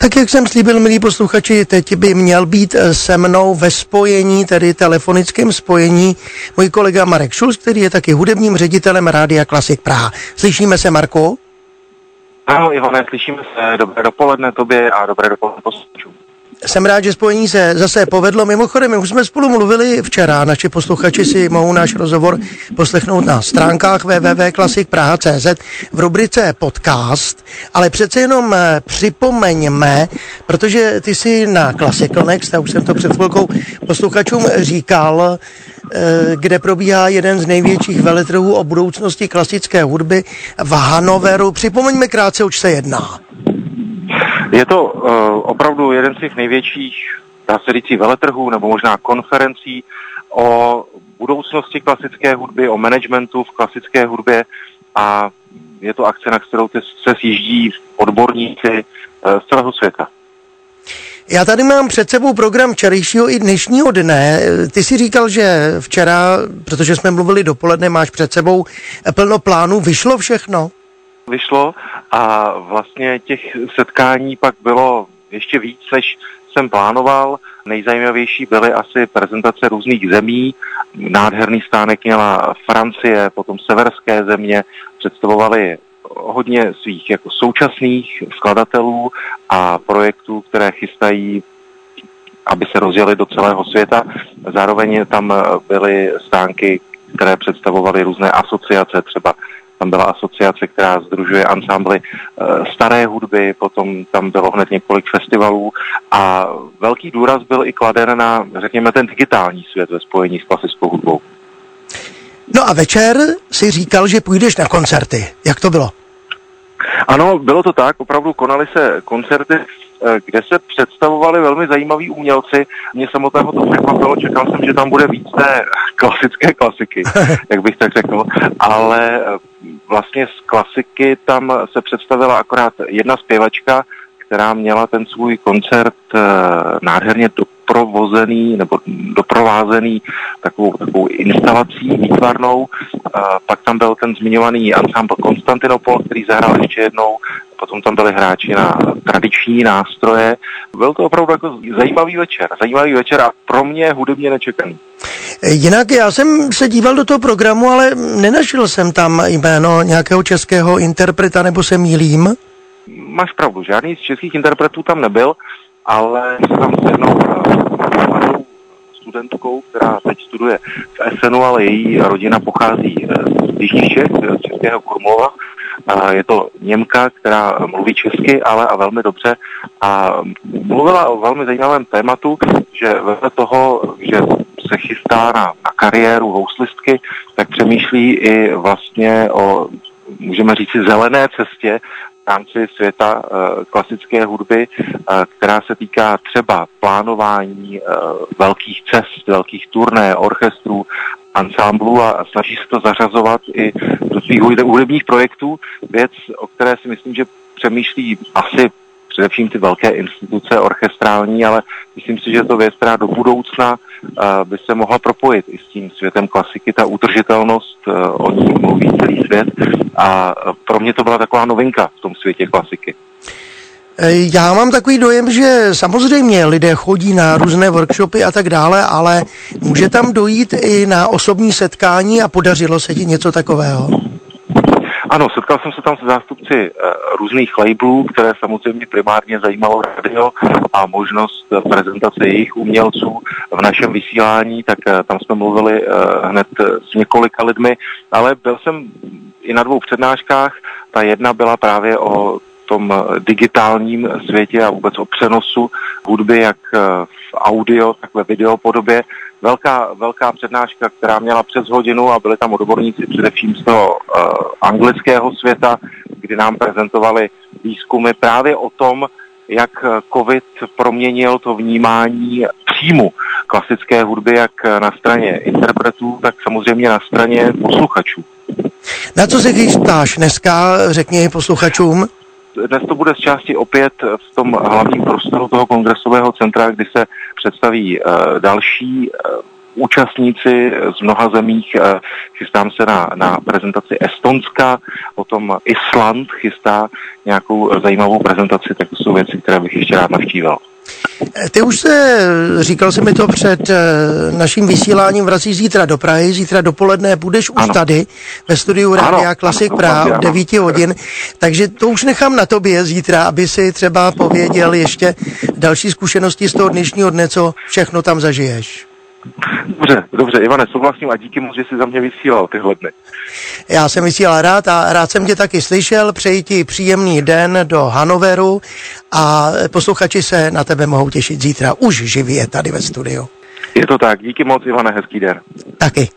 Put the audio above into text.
Tak jak jsem slíbil, milí posluchači, teď by měl být eh, se mnou ve spojení, tedy telefonickém spojení, můj kolega Marek Šulc, který je taky hudebním ředitelem Rádia Klasik Praha. Slyšíme se, Marko? Ano, Ivane, slyšíme se. Dobré dopoledne tobě a dobré dopoledne posluchačům. Jsem rád, že spojení se zase povedlo. Mimochodem, my už jsme spolu mluvili včera. Naši posluchači si mohou náš rozhovor poslechnout na stránkách www.klasikpraha.cz v rubrice podcast. Ale přece jenom eh, připomeňme, protože ty jsi na Classical Next, já už jsem to před chvilkou posluchačům říkal, eh, kde probíhá jeden z největších veletrhů o budoucnosti klasické hudby v Hanoveru. Připomeňme krátce, oč se jedná. Je to uh, opravdu jeden z těch největších, dá se říct, veletrhů nebo možná konferencí o budoucnosti klasické hudby, o managementu v klasické hudbě a je to akce, na kterou se sjíždí odborníci uh, z celého světa. Já tady mám před sebou program včerejšího i dnešního dne. Ty si říkal, že včera, protože jsme mluvili dopoledne, máš před sebou plno plánů. Vyšlo všechno? vyšlo a vlastně těch setkání pak bylo ještě víc, než jsem plánoval. Nejzajímavější byly asi prezentace různých zemí. Nádherný stánek měla Francie, potom severské země, představovali hodně svých jako současných skladatelů a projektů, které chystají aby se rozjeli do celého světa. Zároveň tam byly stánky, které představovaly různé asociace, třeba tam byla asociace, která združuje ansámbly eh, staré hudby, potom tam bylo hned několik festivalů a velký důraz byl i kladen na, řekněme, ten digitální svět ve spojení s klasickou hudbou. No a večer si říkal, že půjdeš na koncerty. Jak to bylo? Ano, bylo to tak. Opravdu konaly se koncerty kde se představovali velmi zajímaví umělci. Mě samotného to překvapilo, čekal jsem, že tam bude víc té klasické klasiky, jak bych tak řekl, ale eh, vlastně z klasiky tam se představila akorát jedna zpěvačka, která měla ten svůj koncert eh, nádherně doprovozený nebo doprovázený takovou, takovou instalací výtvarnou. Pak tam byl ten zmiňovaný ensemble Konstantinopol, který zahrál ještě jednou potom tam byli hráči na tradiční nástroje. Byl to opravdu jako zajímavý večer, zajímavý večer a pro mě hudebně nečekaný. Jinak já jsem se díval do toho programu, ale nenašel jsem tam jméno nějakého českého interpreta, nebo se mýlím? Máš pravdu, žádný z českých interpretů tam nebyl, ale se tam s jednou studentkou, která teď studuje v SNU, ale její rodina pochází eh, z Jižních Čech, z Českého Krumlova, je to Němka, která mluví česky, ale a velmi dobře. A mluvila o velmi zajímavém tématu, že vedle toho, že se chystá na, na kariéru houslistky, tak přemýšlí i vlastně o, můžeme říci, zelené cestě v rámci světa uh, klasické hudby, uh, která se týká třeba plánování uh, velkých cest, velkých turné, orchestrů ansámblu a snaží se to zařazovat i do svých hudebních projektů. Věc, o které si myslím, že přemýšlí asi především ty velké instituce orchestrální, ale myslím si, že to věc, která do budoucna uh, by se mohla propojit i s tím světem klasiky, ta udržitelnost, uh, o ní mluví celý svět a pro mě to byla taková novinka v tom světě klasiky. Eh, já mám takový dojem, že samozřejmě lidé chodí na různé workshopy a tak dále, ale může tam dojít i na osobní setkání a podařilo se ti něco takového? Ano, setkal jsem se tam se zástupci uh, různých labelů, které samozřejmě primárně zajímalo radio a možnost prezentace jejich umělců v našem vysílání, tak uh, tam jsme mluvili uh, hned s několika lidmi, ale byl jsem i na dvou přednáškách. Ta jedna byla právě o tom digitálním světě a vůbec o přenosu hudby jak v audio, tak ve videopodobě. Velká, velká přednáška, která měla přes hodinu a byli tam odborníci především z toho uh, anglického světa, kdy nám prezentovali výzkumy právě o tom, jak COVID proměnil to vnímání příjmu klasické hudby, jak na straně interpretů, tak samozřejmě na straně posluchačů. Na co se chystáš dneska, řekni posluchačům? Dnes to bude z části opět v tom hlavním prostoru toho kongresového centra, kdy se představí uh, další uh, účastníci z mnoha zemích. Chystám se na, na prezentaci Estonska, potom Island chystá nějakou zajímavou prezentaci, tak to jsou věci, které bych ještě rád navštívil. Ty už se, říkal jsi mi to před naším vysíláním, vrací zítra do Prahy, zítra dopoledne budeš už ano. tady ve studiu Rádia Klasik Praha od 9 hodin, takže to už nechám na tobě zítra, aby si třeba pověděl ještě další zkušenosti z toho dnešního dne, co všechno tam zažiješ. Dobře, dobře, Ivane, souhlasím a díky moc, že jsi za mě vysílal tyhle dny. Já jsem vysílal rád a rád jsem tě taky slyšel. Přeji ti příjemný den do Hanoveru a posluchači se na tebe mohou těšit zítra už živě tady ve studiu. Je to tak, díky moc, Ivane, hezký den. Taky.